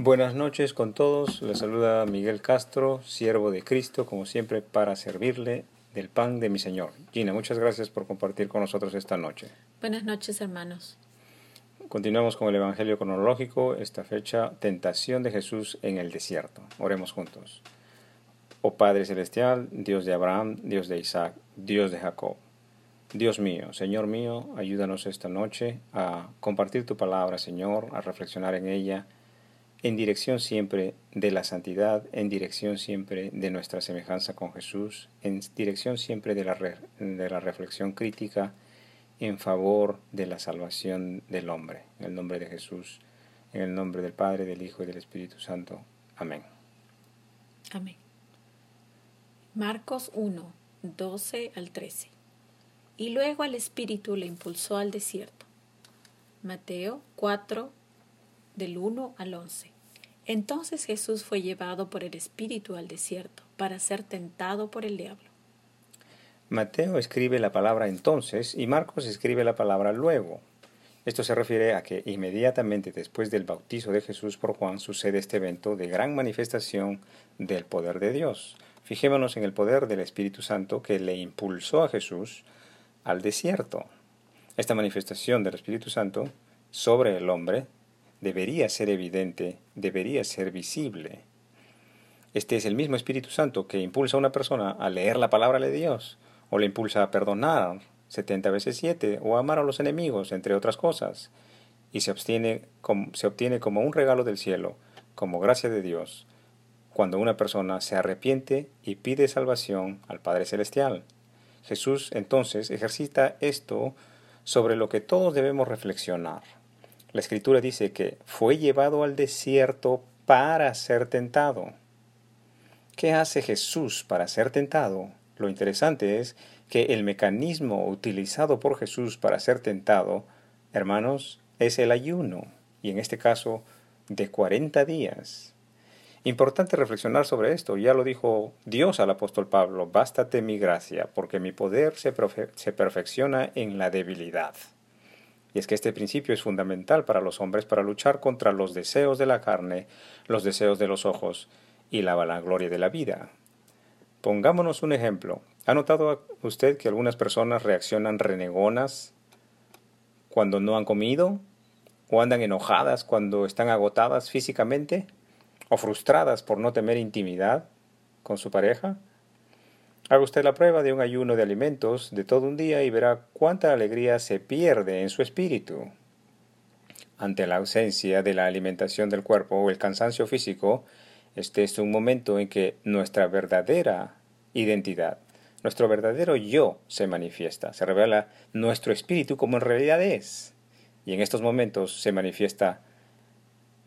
Buenas noches con todos. Les saluda Miguel Castro, siervo de Cristo, como siempre, para servirle del pan de mi Señor. Gina, muchas gracias por compartir con nosotros esta noche. Buenas noches, hermanos. Continuamos con el Evangelio cronológico, esta fecha, tentación de Jesús en el desierto. Oremos juntos. Oh Padre Celestial, Dios de Abraham, Dios de Isaac, Dios de Jacob. Dios mío, Señor mío, ayúdanos esta noche a compartir tu palabra, Señor, a reflexionar en ella en dirección siempre de la santidad, en dirección siempre de nuestra semejanza con Jesús, en dirección siempre de la, de la reflexión crítica en favor de la salvación del hombre. En el nombre de Jesús, en el nombre del Padre, del Hijo y del Espíritu Santo. Amén. Amén. Marcos 1, 12 al 13. Y luego al Espíritu le impulsó al desierto. Mateo 4, del 1 al 11. Entonces Jesús fue llevado por el Espíritu al desierto para ser tentado por el diablo. Mateo escribe la palabra entonces y Marcos escribe la palabra luego. Esto se refiere a que inmediatamente después del bautizo de Jesús por Juan sucede este evento de gran manifestación del poder de Dios. Fijémonos en el poder del Espíritu Santo que le impulsó a Jesús al desierto. Esta manifestación del Espíritu Santo sobre el hombre debería ser evidente, debería ser visible. Este es el mismo Espíritu Santo que impulsa a una persona a leer la palabra de Dios, o le impulsa a perdonar setenta veces siete, o a amar a los enemigos, entre otras cosas, y se, se obtiene como un regalo del cielo, como gracia de Dios, cuando una persona se arrepiente y pide salvación al Padre Celestial. Jesús entonces ejercita esto sobre lo que todos debemos reflexionar. La escritura dice que fue llevado al desierto para ser tentado. ¿Qué hace Jesús para ser tentado? Lo interesante es que el mecanismo utilizado por Jesús para ser tentado, hermanos, es el ayuno, y en este caso de 40 días. Importante reflexionar sobre esto, ya lo dijo Dios al apóstol Pablo, bástate mi gracia, porque mi poder se, se perfecciona en la debilidad. Y es que este principio es fundamental para los hombres para luchar contra los deseos de la carne, los deseos de los ojos y la vanagloria de la vida. Pongámonos un ejemplo. ¿Ha notado usted que algunas personas reaccionan renegonas cuando no han comido? ¿O andan enojadas cuando están agotadas físicamente? ¿O frustradas por no tener intimidad con su pareja? Haga usted la prueba de un ayuno de alimentos de todo un día y verá cuánta alegría se pierde en su espíritu. Ante la ausencia de la alimentación del cuerpo o el cansancio físico, este es un momento en que nuestra verdadera identidad, nuestro verdadero yo se manifiesta, se revela nuestro espíritu como en realidad es. Y en estos momentos se manifiesta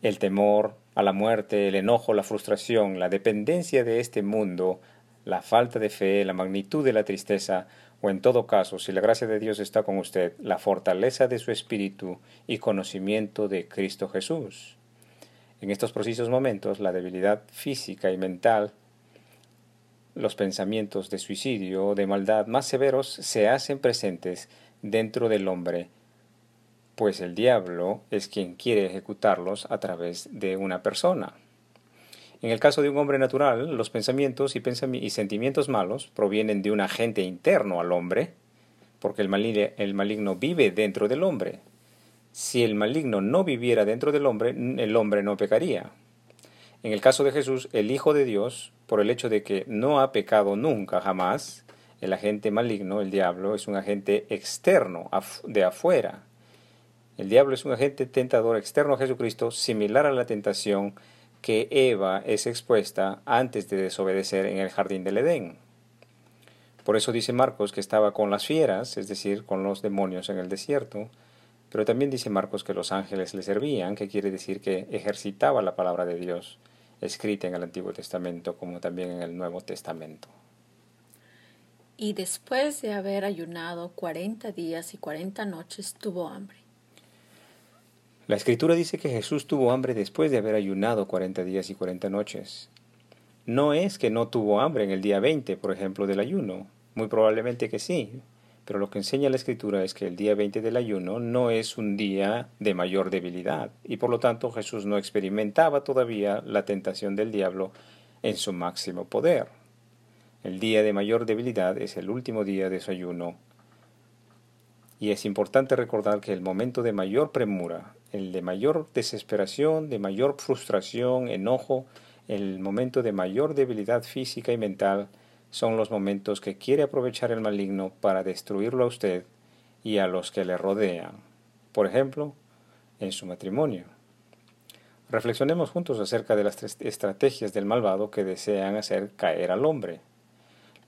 el temor a la muerte, el enojo, la frustración, la dependencia de este mundo la falta de fe, la magnitud de la tristeza, o en todo caso, si la gracia de Dios está con usted, la fortaleza de su espíritu y conocimiento de Cristo Jesús. En estos precisos momentos, la debilidad física y mental, los pensamientos de suicidio o de maldad más severos se hacen presentes dentro del hombre, pues el diablo es quien quiere ejecutarlos a través de una persona. En el caso de un hombre natural, los pensamientos y, sentimientos malos provienen de un agente interno al hombre, porque el maligno, vive dentro del hombre. Si el maligno no viviera dentro del hombre, el hombre no pecaría. En el caso de Jesús, el Hijo de Dios, por el hecho de que no ha pecado nunca jamás, el agente maligno, el diablo, es un agente externo, de afuera. El diablo es un agente tentador externo a Jesucristo, similar a la tentación que Eva es expuesta antes de desobedecer en el jardín del Edén. Por eso dice Marcos que estaba con las fieras, es decir, con los demonios en el desierto, pero también dice Marcos que los ángeles le servían, que quiere decir que ejercitaba la palabra de Dios, escrita en el Antiguo Testamento como también en el Nuevo Testamento. Y después de haber ayunado cuarenta días y cuarenta noches, tuvo hambre. La escritura dice que Jesús tuvo hambre después de haber ayunado cuarenta días y cuarenta noches. No es que no tuvo hambre en el día 20, por ejemplo, del ayuno. Muy probablemente que sí. Pero lo que enseña la escritura es que el día 20 del ayuno no es un día de mayor debilidad y por lo tanto Jesús no experimentaba todavía la tentación del diablo en su máximo poder. El día de mayor debilidad es el último día de su ayuno y es importante recordar que el momento de mayor premura, el de mayor desesperación, de mayor frustración, enojo, el momento de mayor debilidad física y mental, son los momentos que quiere aprovechar el maligno para destruirlo a usted y a los que le rodean. Por ejemplo, en su matrimonio. Reflexionemos juntos acerca de las estrategias del malvado que desean hacer caer al hombre.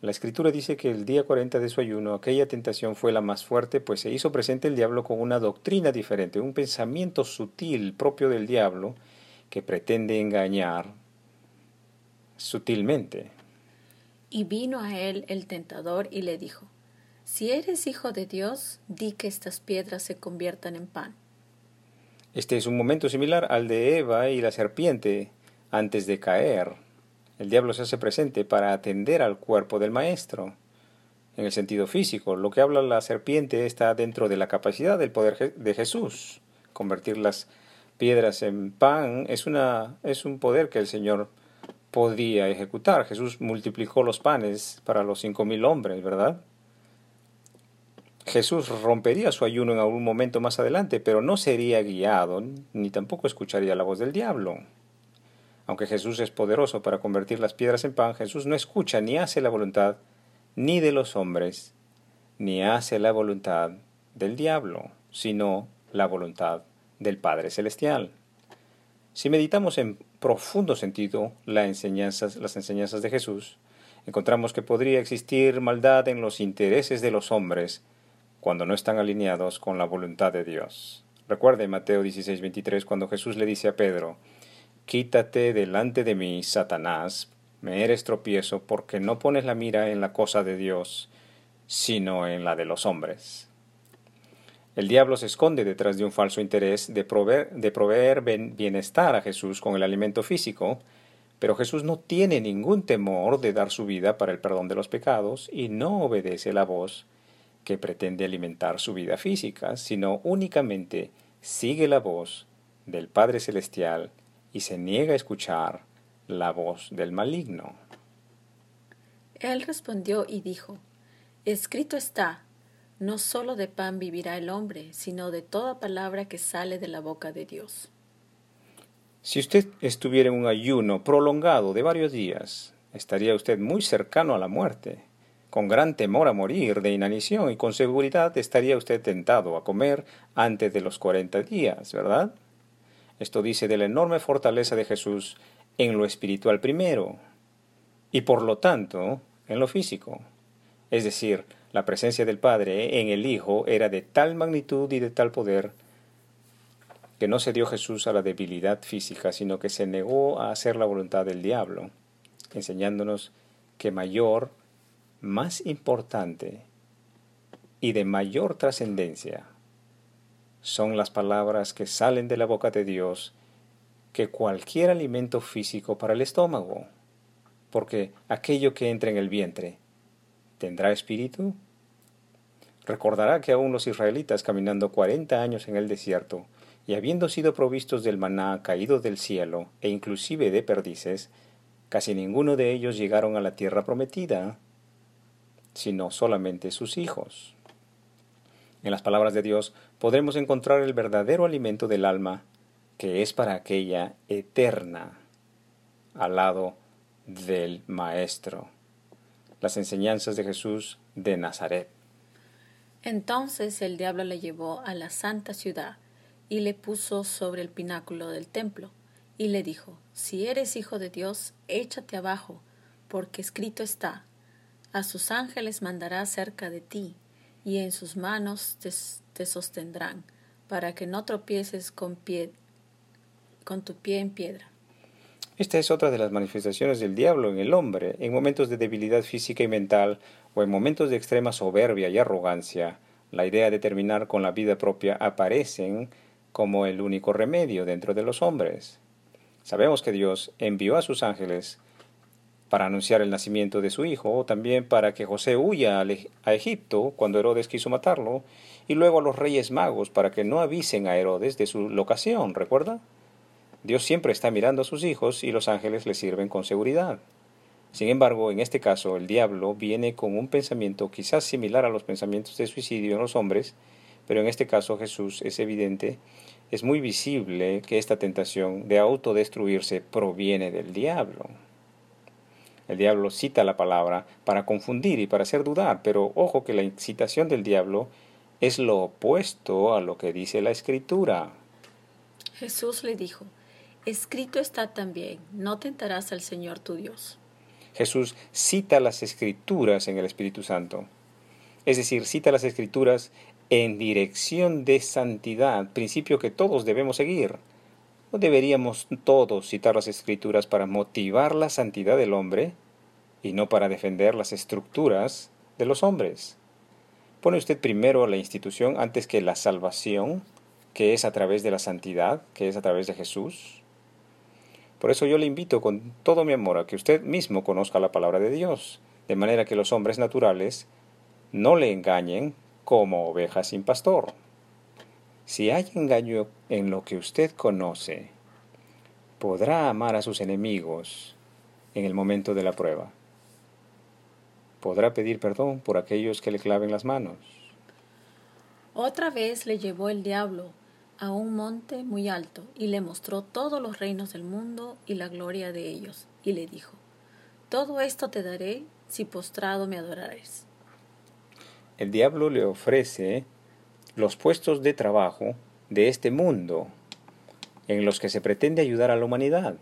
La escritura dice que el día 40 de su ayuno aquella tentación fue la más fuerte, pues se hizo presente el diablo con una doctrina diferente, un pensamiento sutil propio del diablo que pretende engañar sutilmente. Y vino a él el tentador y le dijo, Si eres hijo de Dios, di que estas piedras se conviertan en pan. Este es un momento similar al de Eva y la serpiente antes de caer. El diablo se hace presente para atender al cuerpo del maestro. En el sentido físico, lo que habla la serpiente está dentro de la capacidad del poder de Jesús. Convertir las piedras en pan es, una, es un poder que el Señor podía ejecutar. Jesús multiplicó los panes para los cinco mil hombres, ¿verdad? Jesús rompería su ayuno en algún momento más adelante, pero no sería guiado, ni tampoco escucharía la voz del diablo. Aunque Jesús es poderoso para convertir las piedras en pan, Jesús no escucha ni hace la voluntad ni de los hombres, ni hace la voluntad del diablo, sino la voluntad del Padre Celestial. Si meditamos en profundo sentido las enseñanzas, de Jesús, encontramos que podría existir maldad en los intereses de los hombres cuando no están alineados con la voluntad de Dios. Recuerde Mateo 16:23 cuando Jesús le dice a Pedro, Quítate delante de mí, Satanás, me eres tropiezo porque no pones la mira en la cosa de Dios, sino en la de los hombres. El diablo se esconde detrás de un falso interés de proveer, de proveer bienestar a Jesús con el alimento físico, pero Jesús no tiene ningún temor de dar su vida para el perdón de los pecados y no obedece la voz que pretende alimentar su vida física, sino únicamente sigue la voz del Padre Celestial y se niega a escuchar la voz del maligno. Él respondió y dijo, Escrito está, no sólo de pan vivirá el hombre, sino de toda palabra que sale de la boca de Dios. Si usted estuviera en un ayuno prolongado de varios días, estaría usted muy cercano a la muerte, con gran temor a morir de inanición y con seguridad estaría usted tentado a comer antes de los cuarenta días, ¿verdad? Esto dice de la enorme fortaleza de Jesús en lo espiritual primero y por lo tanto en lo físico. Es decir, la presencia del Padre en el Hijo era de tal magnitud y de tal poder que no se dio Jesús a la debilidad física, sino que se negó a hacer la voluntad del diablo, enseñándonos que mayor, más importante y de mayor trascendencia son las palabras que salen de la boca de Dios que cualquier alimento físico para el estómago, porque aquello que entra en el vientre tendrá espíritu. Recordará que aún los israelitas caminando cuarenta años en el desierto y habiendo sido provistos del maná caído del cielo e inclusive de perdices, casi ninguno de ellos llegaron a la tierra prometida, sino solamente sus hijos. En las palabras de Dios podremos encontrar el verdadero alimento del alma, que es para aquella eterna, al lado del Maestro. Las enseñanzas de Jesús de Nazaret. Entonces el diablo le llevó a la santa ciudad y le puso sobre el pináculo del templo y le dijo, Si eres hijo de Dios, échate abajo, porque escrito está, a sus ángeles mandará cerca de ti y en sus manos te, sostendrán, para que no tropieces con, pie, con tu pie en piedra. Esta es otra de las manifestaciones del diablo en el hombre, en momentos de debilidad física y mental o en momentos de extrema soberbia y arrogancia. La idea de terminar con la vida propia aparecen como el único remedio dentro de los hombres. Sabemos que Dios envió a sus ángeles para anunciar el nacimiento de su hijo, o también para que José huya a Egipto cuando Herodes quiso matarlo, y luego a los reyes magos para que no avisen a Herodes de su locación, ¿recuerda? Dios siempre está mirando a sus hijos y los ángeles le sirven con seguridad. Sin embargo, en este caso, el diablo viene con un pensamiento quizás similar a los pensamientos de suicidio en los hombres, pero en este caso Jesús es evidente, es muy visible que esta tentación de autodestruirse proviene del diablo. El diablo cita la palabra para confundir y para hacer dudar, pero ojo que la incitación del diablo es lo opuesto a lo que dice la escritura. Jesús le dijo, escrito está también, no tentarás al Señor tu Dios. Jesús cita las escrituras en el Espíritu Santo. Es decir, cita las escrituras en dirección de santidad, principio que todos debemos seguir. ¿No deberíamos todos citar las escrituras para motivar la santidad del hombre y no para defender las estructuras de los hombres? ¿Pone usted primero la institución antes que la salvación, que es a través de la santidad, que es a través de Jesús? Por eso yo le invito con todo mi amor a que usted mismo conozca la palabra de Dios, de manera que los hombres naturales no le engañen como oveja sin pastor. Si hay engaño en lo que usted conoce, podrá amar a sus enemigos en el momento de la prueba. Podrá pedir perdón por aquellos que le claven las manos. Otra vez le llevó el diablo a un monte muy alto y le mostró todos los reinos del mundo y la gloria de ellos, y le dijo, Todo esto te daré si postrado me adorares el diablo le ofrece los puestos de trabajo de este mundo en los que se pretende ayudar a la humanidad.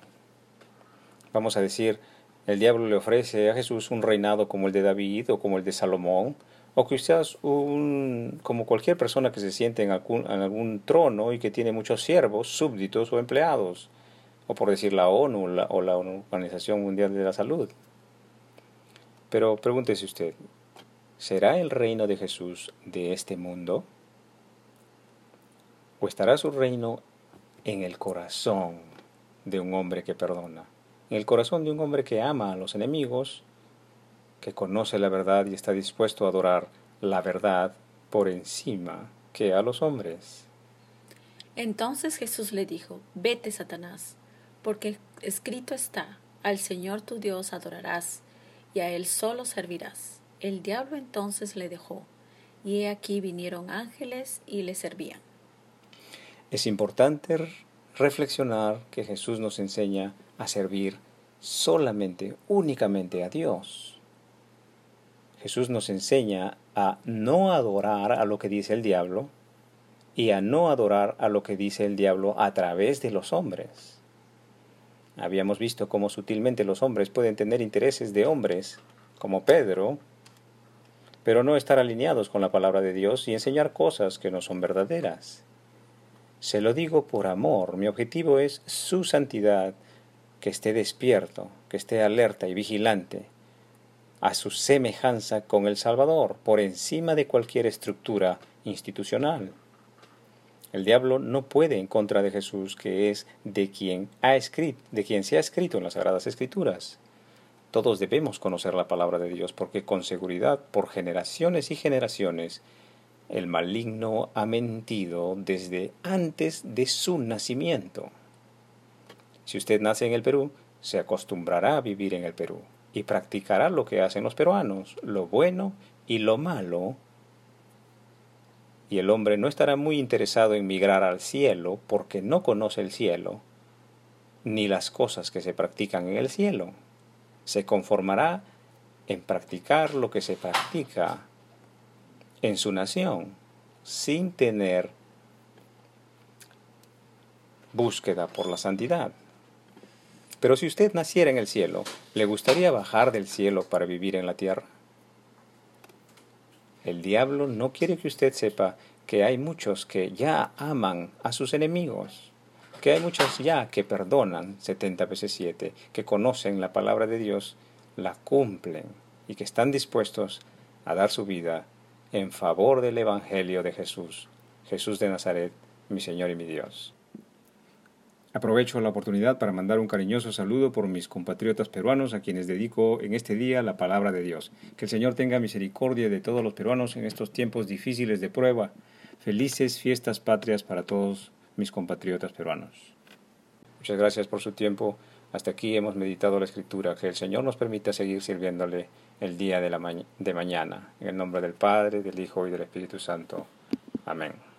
Vamos a decir, el diablo le ofrece a Jesús un reinado como el de David o como el de Salomón, o quizás un, como cualquier persona que se siente en algún, en algún trono y que tiene muchos siervos, súbditos o empleados, o por decir la ONU o la Organización Mundial de la Salud. Pero pregúntese usted, ¿Será el reino de Jesús de este mundo? ¿O estará su reino en el corazón de un hombre que perdona? En el corazón de un hombre que ama a los enemigos, que conoce la verdad y está dispuesto a adorar la verdad por encima que a los hombres. Entonces Jesús le dijo, vete, Satanás, porque escrito está, al Señor tu Dios adorarás y a Él solo servirás. El diablo entonces le dejó, y he aquí vinieron ángeles y le servían. Es importante reflexionar que Jesús nos enseña a servir solamente, únicamente a Dios. Jesús nos enseña a no adorar a lo que dice el diablo y a no adorar a lo que dice el diablo a través de los hombres. Habíamos visto cómo sutilmente los hombres pueden tener intereses de hombres, como Pedro, pero no estar alineados con la palabra de Dios y enseñar cosas que no son verdaderas. Se lo digo por amor, mi objetivo es su santidad, que esté despierto, que esté alerta y vigilante, a su semejanza con el Salvador, por encima de cualquier estructura institucional. El diablo no puede en contra de Jesús, que es de quien ha escrito, de quien se ha escrito en las sagradas escrituras. Todos debemos conocer la palabra de Dios porque con seguridad, por generaciones y generaciones, el maligno ha mentido desde antes de su nacimiento. Si usted nace en el Perú, se acostumbrará a vivir en el Perú y practicará lo que hacen los peruanos, lo bueno y lo malo. Y el hombre no estará muy interesado en migrar al cielo porque no conoce el cielo, ni las cosas que se practican en el cielo se conformará en practicar lo que se practica en su nación, sin tener búsqueda por la santidad. Pero si usted naciera en el cielo, ¿le gustaría bajar del cielo para vivir en la tierra? El diablo no quiere que usted sepa que hay muchos que ya aman a sus enemigos que hay muchos ya que perdonan 70 veces 7, que conocen la palabra de Dios, la cumplen y que están dispuestos a dar su vida en favor del Evangelio de Jesús, Jesús de Nazaret, mi Señor y mi Dios. Aprovecho la oportunidad para mandar un cariñoso saludo por mis compatriotas peruanos a quienes dedico en este día la palabra de Dios. Que el Señor tenga misericordia de todos los peruanos en estos tiempos difíciles de prueba. Felices fiestas patrias para todos mis compatriotas peruanos. Muchas gracias por su tiempo. Hasta aquí hemos meditado la escritura. Que el Señor nos permita seguir sirviéndole el día de, la de mañana. En el nombre del Padre, del Hijo y del Espíritu Santo. Amén.